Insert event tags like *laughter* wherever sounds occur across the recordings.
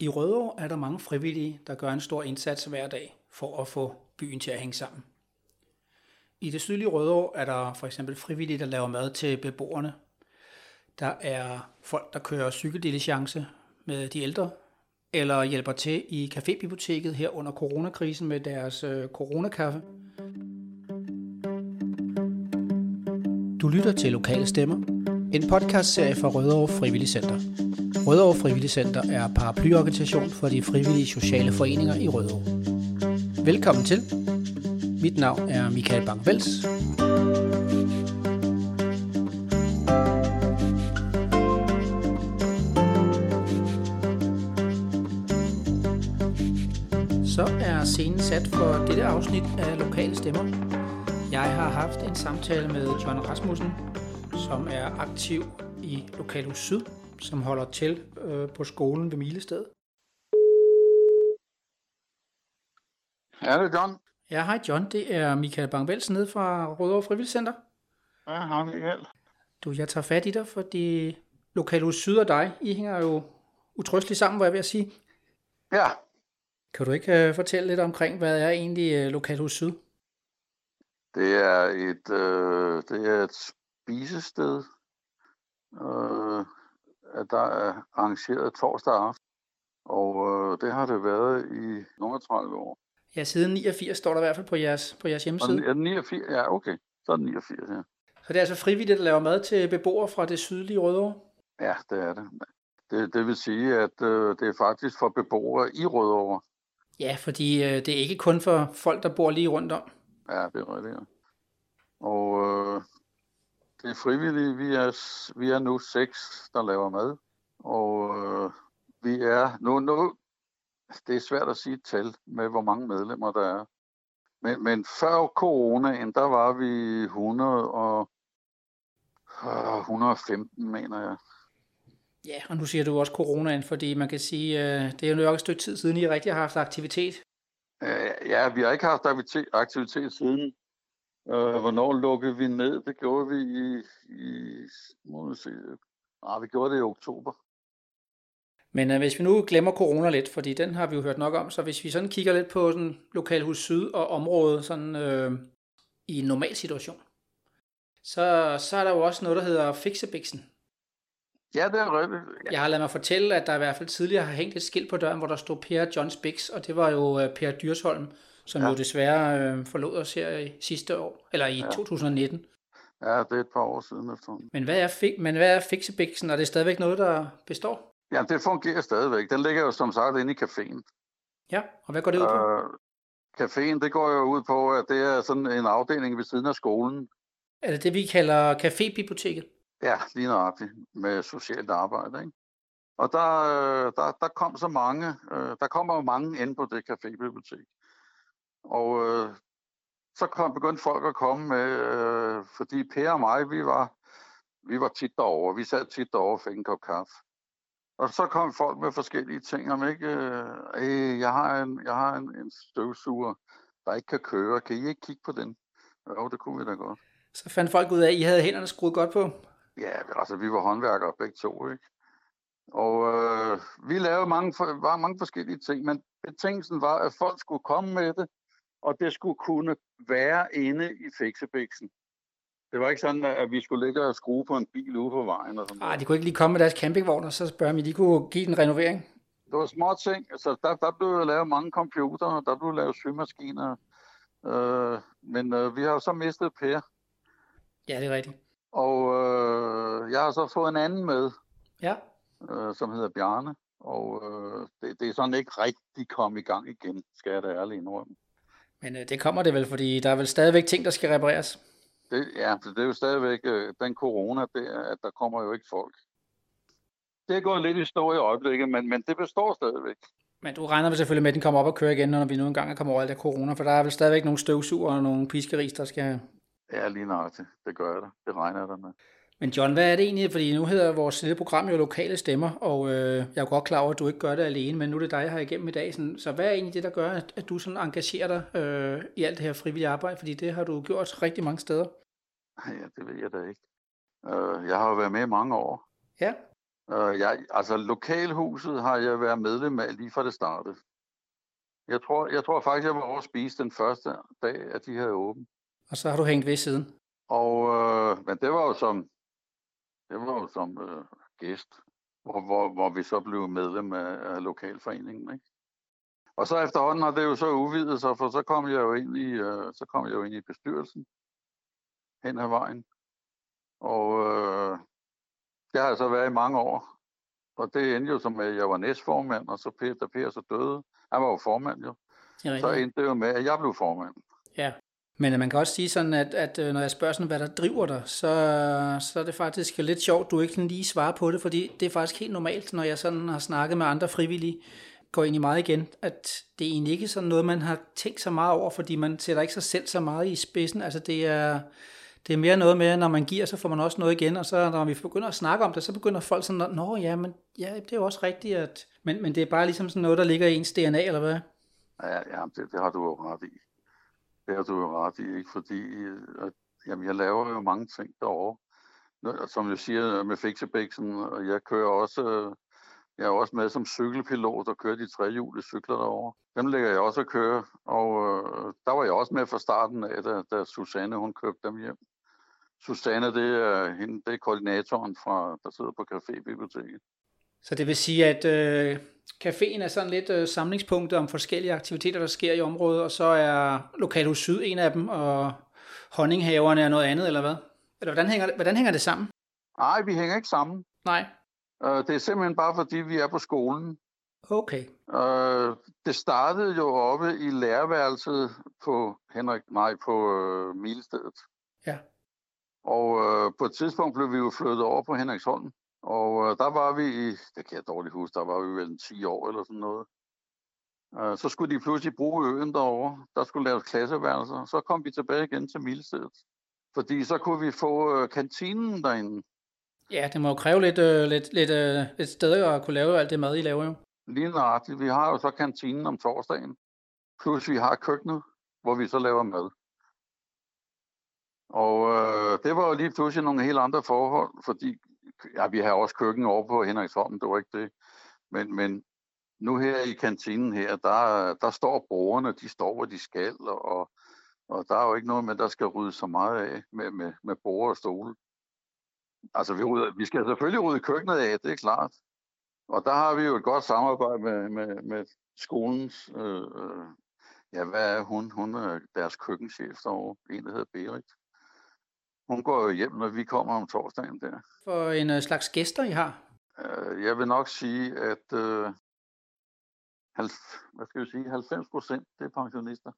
I Rødovre er der mange frivillige, der gør en stor indsats hver dag for at få byen til at hænge sammen. I det sydlige Rødovre er der for eksempel frivillige, der laver mad til beboerne. Der er folk, der kører cykeldiligence med de ældre, eller hjælper til i cafébiblioteket her under coronakrisen med deres øh, coronakaffe. Du lytter til Lokale Stemmer, en podcastserie fra Rødovre Frivillig Center. Rødovre Frivillig Center er paraplyorganisation for de frivillige sociale foreninger i Rødovre. Velkommen til. Mit navn er Michael Bang-Vels. Så er scenen sat for dette afsnit af Lokale Stemmer. Jeg har haft en samtale med John Rasmussen, som er aktiv i Lokalhus Syd, som holder til øh, på skolen ved Milested. Ja, det er John. Ja, hej John. Det er Michael Bang-Vels nede fra Rødovre Frivillig Center. Ja, hej Michael. Du, jeg tager fat i dig, fordi Lokalhus Syd og dig, I hænger jo utrysteligt sammen, hvor jeg vil sige. Ja, Kan du ikke øh, fortælle lidt omkring, hvad er egentlig øh, Lokalhus Syd? det er et, øh, det er et spisested, øh, at der er arrangeret torsdag aften. Og øh, det har det været i nogle 30 år. Ja, siden 89 står der i hvert fald på jeres, på jeres hjemmeside. er den 89? Ja, okay. Så er den 89, ja. Så det er altså frivilligt, der laver mad til beboere fra det sydlige Rødovre? Ja, det er det. Det, det vil sige, at øh, det er faktisk for beboere i Rødovre. Ja, fordi øh, det er ikke kun for folk, der bor lige rundt om. Ja, det er rigtigt. ja. Og øh, det er frivillige. Vi er, vi er nu seks, der laver mad. Og øh, vi er nu, nu, det er svært at sige et tal med, hvor mange medlemmer der er. Men, men før coronaen, der var vi 100 og øh, 115, mener jeg. Ja, og nu siger du også coronaen, fordi man kan sige, øh, det er jo nok et stykke tid siden, I rigtig har haft aktivitet. Øh, ja, vi har ikke haft aktivitet, aktivitet siden. Øh, hvornår lukkede vi ned? Det gjorde vi i, i må vi se, ah, vi gjorde det i oktober. Men øh, hvis vi nu glemmer corona lidt, fordi den har vi jo hørt nok om, så hvis vi sådan kigger lidt på sådan Lokalhus Syd og området sådan, øh, i en normal situation, så, så er der jo også noget, der hedder Fixebiksen. Ja, det er rigtigt. Ja, Jeg har ladet mig fortælle, at der i hvert fald tidligere har hængt et skilt på døren, hvor der stod Per Johns Bix, og det var jo øh, Per Dyrsholm, som ja. Jo desværre øh, forlod os her i sidste år, eller i ja. Ja. 2019. ja, det er et par år siden efterhånden. Men hvad er, fi- men hvad er Fixebiksen, og det er stadigvæk noget, der består? Ja, det fungerer stadigvæk. Den ligger jo som sagt inde i caféen. Ja, og hvad går det ud på? Øh, caféen, det går jo ud på, at det er sådan en afdeling ved siden af skolen. Er det det, vi kalder cafébiblioteket? Ja, lige nøjagtigt. Med socialt arbejde, ikke? Og der, øh, der, der kom så mange, øh, der kommer jo mange ind på det cafébibliotek. Og øh, så kom, begyndte folk at komme med, øh, fordi Per og mig, vi var, vi var tit derovre. Vi sad tit derovre og fik en kop kaffe. Og så kom folk med forskellige ting, om ikke, øh, "Ey, jeg har, en, jeg har en, en støvsuger, der ikke kan køre. Kan I ikke kigge på den? Jo, det kunne vi da godt. Så fandt folk ud af, at I havde hænderne skruet godt på. Ja, altså vi var håndværkere begge to, ikke? Og øh, vi lavede mange, for- var mange forskellige ting, men betingelsen var, at folk skulle komme med det, og det skulle kunne være inde i fiksebiksen. Det var ikke sådan, at vi skulle ligge og skrue på en bil ude på vejen. Og sådan Ah, noget. de kunne ikke lige komme med deres campingvogn, og så spørge, om de kunne give den renovering. Det var små ting. Altså, der, der blev lavet mange computere, der blev lavet symaskiner. Øh, men øh, vi har jo så mistet Per, Ja, det er rigtigt. og øh, jeg har så fået en anden med, Ja, øh, som hedder Bjarne. Og øh, det, det er sådan ikke rigtig kommet i gang igen, skal jeg da ærligt indrømme. Men øh, det kommer det vel, fordi der er vel stadigvæk ting, der skal repareres. Det, ja, for det er jo stadigvæk øh, den corona, det at der kommer jo ikke folk. Det er gået lidt i stå i øjeblikket, men, men det består stadigvæk. Men du regner vel selvfølgelig med, at den kommer op og kører igen, når vi nu engang er kommet over alt det corona, for der er vel stadigvæk nogle støvsuger og nogle piskeris, der skal... Ja, lige nøjagtigt. Det gør jeg da. Det regner jeg da med. Men John, hvad er det egentlig? Fordi nu hedder vores lille program jo Lokale Stemmer, og øh, jeg er godt klar over, at du ikke gør det alene, men nu er det dig, jeg har igennem i dag. Sådan, så hvad er egentlig det, der gør, at, at du sådan engagerer dig øh, i alt det her frivillige arbejde? Fordi det har du gjort rigtig mange steder. Ja, det ved jeg da ikke. Øh, jeg har jo været med i mange år. Ja, Uh, jeg, altså, lokalhuset har jeg været medlem af lige fra det startede. Jeg tror, jeg tror faktisk, jeg var over at spise den første dag, at de havde åbent. Og så har du hængt ved siden? Og, øh, men det var jo som, det var jo som øh, gæst, hvor, hvor, hvor vi så blev medlem af, af lokalforeningen. Ikke? Og så efterhånden har det jo så udvidet sig, for så kom jeg jo ind i, øh, så kom jeg jo ind i bestyrelsen hen ad vejen. Og øh, det har jeg så været i mange år. Og det endte jo som, at jeg var næstformand, og så Peter Per så døde. Han var jo formand jo. Så endte det jo med, at jeg blev formand. Men øh, man kan også sige sådan, at, at øh, når jeg spørger sådan, hvad der driver dig, så, så er det faktisk lidt sjovt, du ikke lige svarer på det, fordi det er faktisk helt normalt, når jeg sådan har snakket med andre frivillige, går ind i meget igen, at det er egentlig ikke sådan noget, man har tænkt så meget over, fordi man sætter ikke sig selv så meget i spidsen. Altså det er, det er mere noget med, at når man giver, så får man også noget igen, og så når vi begynder at snakke om det, så begynder folk sådan, nå ja, men ja, det er jo også rigtigt, at, men, men det er bare ligesom sådan noget, der ligger i ens DNA, eller hvad? Ja, ja det, det har du jo ret i. Det har du jo ret i, ikke? fordi øh, at, jamen, jeg laver jo mange ting derovre. Som jeg siger øh, med Fixebæksen, og jeg kører også, øh, jeg er også med som cykelpilot og kører de trehjulede cykler derovre. Dem lægger jeg også at køre, og øh, der var jeg også med fra starten af, da, da Susanne hun købte dem hjem. Susanne, det er, hende, det er koordinatoren, fra, der sidder på Café-biblioteket. Så det vil sige, at øh, caféen er sådan lidt øh, samlingspunktet om forskellige aktiviteter, der sker i området, og så er Lokalhus Syd en af dem, og Honninghaverne er noget andet, eller hvad? Eller hvordan hænger, hvordan hænger det sammen? Nej, vi hænger ikke sammen. Nej. Øh, det er simpelthen bare, fordi vi er på skolen. Okay. Øh, det startede jo oppe i lærerværelset på Henrik, nej, på øh, Milestedet. Ja. Og øh, på et tidspunkt blev vi jo flyttet over på Henriksholm. Og øh, der var vi i, det kan jeg dårligt huske, der var vi vel 10 år eller sådan noget. Øh, så skulle de pludselig bruge øen derovre. Der skulle laves klasseværelser. Så kom vi tilbage igen til Milestedet. Fordi så kunne vi få øh, kantinen derinde. Ja, det må jo kræve lidt, øh, lidt, lidt, øh, et sted at kunne lave alt det mad, I laver jo. Lige nøjagtigt. Vi har jo så kantinen om torsdagen. Plus vi har køkkenet, hvor vi så laver mad. Og øh, det var jo lige pludselig nogle helt andre forhold, fordi ja, vi har også køkken over på Henriksholm, det var ikke det. Men, men nu her i kantinen her, der, der står brugerne, de står, hvor de skal, og, og der er jo ikke noget med, der skal rydde så meget af med, med, med borer og stole. Altså, vi, rydder, vi skal selvfølgelig rydde køkkenet af, det er klart. Og der har vi jo et godt samarbejde med, med, med skolens, øh, øh ja, hvad er hun? Hun er deres køkkenchef derovre, en der hedder Berit. Hun går jo hjem, når vi kommer om torsdagen der. For en uh, slags gæster, I har? Uh, jeg vil nok sige, at uh, halv, hvad skal jeg sige, 90 procent det er pensionister.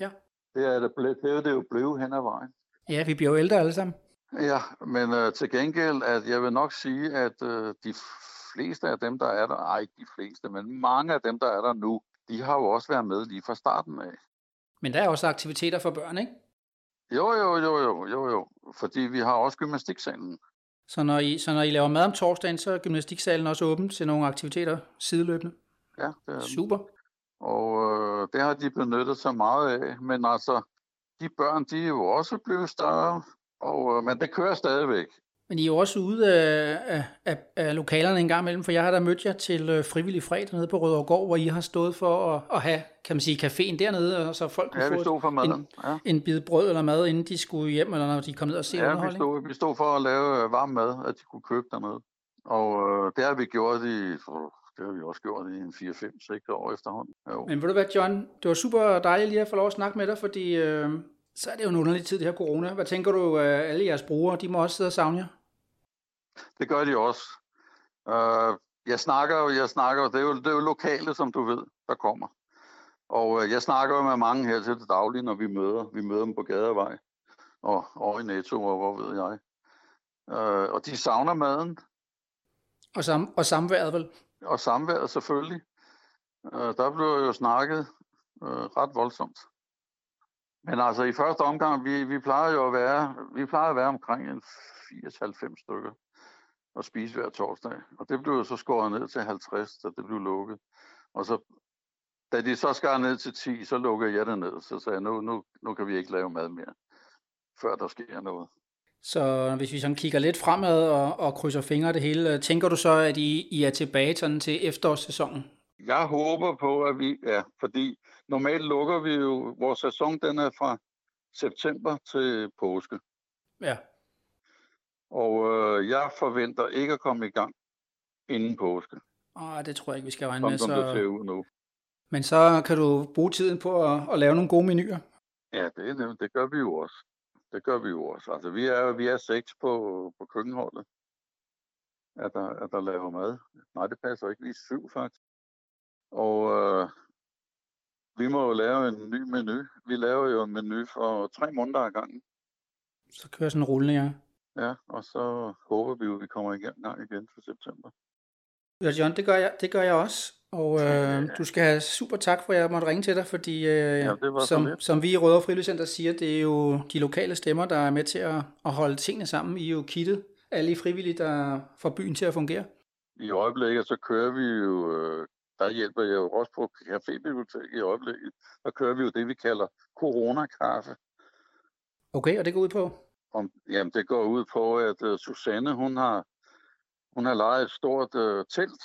Ja. Det er det, ble, det, er det jo blevet hen ad vejen. Ja, vi bliver jo ældre alle sammen. Ja, men uh, til gengæld, at jeg vil nok sige, at uh, de fleste af dem, der er der, ej ikke de fleste, men mange af dem, der er der nu, de har jo også været med lige fra starten af. Men der er også aktiviteter for børn, ikke? Jo, jo, jo, jo, jo, jo. Fordi vi har også gymnastiksalen. Så når, I, så når I laver mad om torsdagen, så er gymnastiksalen også åben til nogle aktiviteter sideløbende? Ja, det er Super. Og øh, det har de benyttet sig meget af. Men altså, de børn, de er jo også blevet større. Og, øh, men det kører stadigvæk. Men I er jo også ude af, af, af lokalerne en gang imellem, for jeg har da mødt jer til øh, frivillig fredag nede på Rødovregård, hvor I har stået for at, at have, kan man sige, caféen dernede, og så folk kunne ja, få for en, ja. en bid brød eller mad, inden de skulle hjem, eller når de kom ned og se ja, underholdning. vi stod, vi stod for at lave øh, varm mad, at de kunne købe dernede. Og øh, det har vi gjort i, det har vi også gjort i en 4-5-6 år efterhånden. Jo. Men ved du hvad, John, det var super dejligt lige at få lov at snakke med dig, fordi øh, så er det jo en underlig tid, det her corona. Hvad tænker du, øh, alle jeres brugere, de må også sidde og savne jer? *laughs* Det gør de også. Uh, jeg snakker jo, jeg snakker, det er, jo, det er jo lokale, som du ved, der kommer. Og uh, jeg snakker jo med mange her til det daglige, når vi møder. Vi møder dem på gadevej og, og i Netto, og hvor ved jeg. Uh, og de savner maden. Og, sam, og samværet vel? Og samværet selvfølgelig. Uh, der blev jo snakket uh, ret voldsomt. Men altså i første omgang, vi, vi plejer jo at være, vi plejer at være omkring en 80-90 stykker og spise hver torsdag. Og det blev så skåret ned til 50, da det blev lukket. Og så, da de så skar ned til 10, så lukkede jeg det ned. Så sagde jeg, nu, nu, nu kan vi ikke lave mad mere, før der sker noget. Så hvis vi sådan kigger lidt fremad og, og krydser fingre det hele, tænker du så, at I, I er tilbage sådan til efterårssæsonen? Jeg håber på, at vi er, fordi normalt lukker vi jo, vores sæson den er fra september til påske. Ja. Og øh, jeg forventer ikke at komme i gang inden påske. Åh, det tror jeg ikke, vi skal regne med. som det ser Så... ud nu. Men så kan du bruge tiden på at, at lave nogle gode menuer. Ja, det, nemt. det gør vi jo også. Det gør vi jo også. Altså, vi er, vi er seks på, på køkkenholdet, at der, at der laver mad. Nej, det passer ikke. Vi er syv, faktisk. Og øh, vi må jo lave en ny menu. Vi laver jo en menu for tre måneder ad gangen. Så kører sådan en rullende, ja. Ja, og så håber vi jo, at vi kommer i gang igen til september. Ja, John, det gør jeg, det gør jeg også. Og øh, du skal have super tak for, at jeg måtte ringe til dig, fordi øh, Ja, som, som vi i Rødovre Friluftscenter siger, det er jo de lokale stemmer, der er med til at, at holde tingene sammen. I er jo kittet, alle I frivillige, der får byen til at fungere. I øjeblikket, så kører vi jo, øh, der hjælper jeg jo også på Cafébibliotek i øjeblikket. Der kører vi jo det, vi kalder coronakaffe. Okay, og det går ud på? Om, jamen, det går ud på, at uh, Susanne, hun har, hun har lejet et stort uh, telt,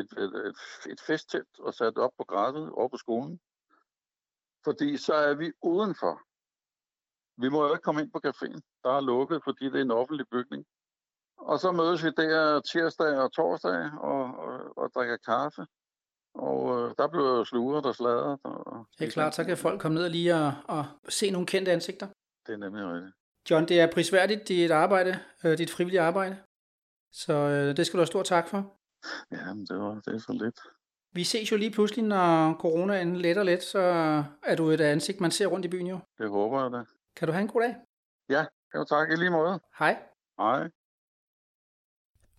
et, et, et, et festtelt, og sat op på græsset over på skolen. Fordi så er vi udenfor. Vi må jo ikke komme ind på caféen. Der er lukket, fordi det er en offentlig bygning. Og så mødes vi der tirsdag og torsdag og, og, og drikker kaffe. Og øh, der bliver jo sluret og sladret. Og Det er klart, så kan folk komme ned og lige og, og se nogle kendte ansigter. Det er nemlig rigtigt. John, det er prisværdigt dit arbejde, øh, dit frivillige arbejde. Så øh, det skal du have stor tak for. Ja, men det, var, det er så lidt. Vi ses jo lige pludselig, når coronaen letter lidt, så er du et ansigt, man ser rundt i byen jo. Det håber jeg da. Kan du have en god dag? Ja, jo tak i lige måde. Hej. Hej.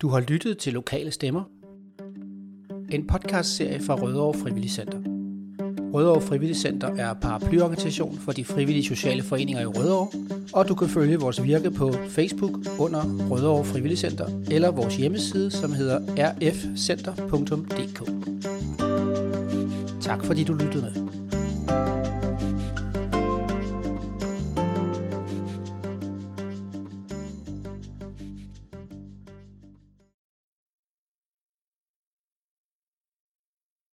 Du har lyttet til Lokale Stemmer. En podcastserie fra Rødovre Frivillig Center. Rødovre Frivillig Center er paraplyorganisation for de frivillige sociale foreninger i Rødovre, og du kan følge vores virke på Facebook under Rødovre Frivillig Center eller vores hjemmeside, som hedder rfcenter.dk. Tak fordi du lyttede med.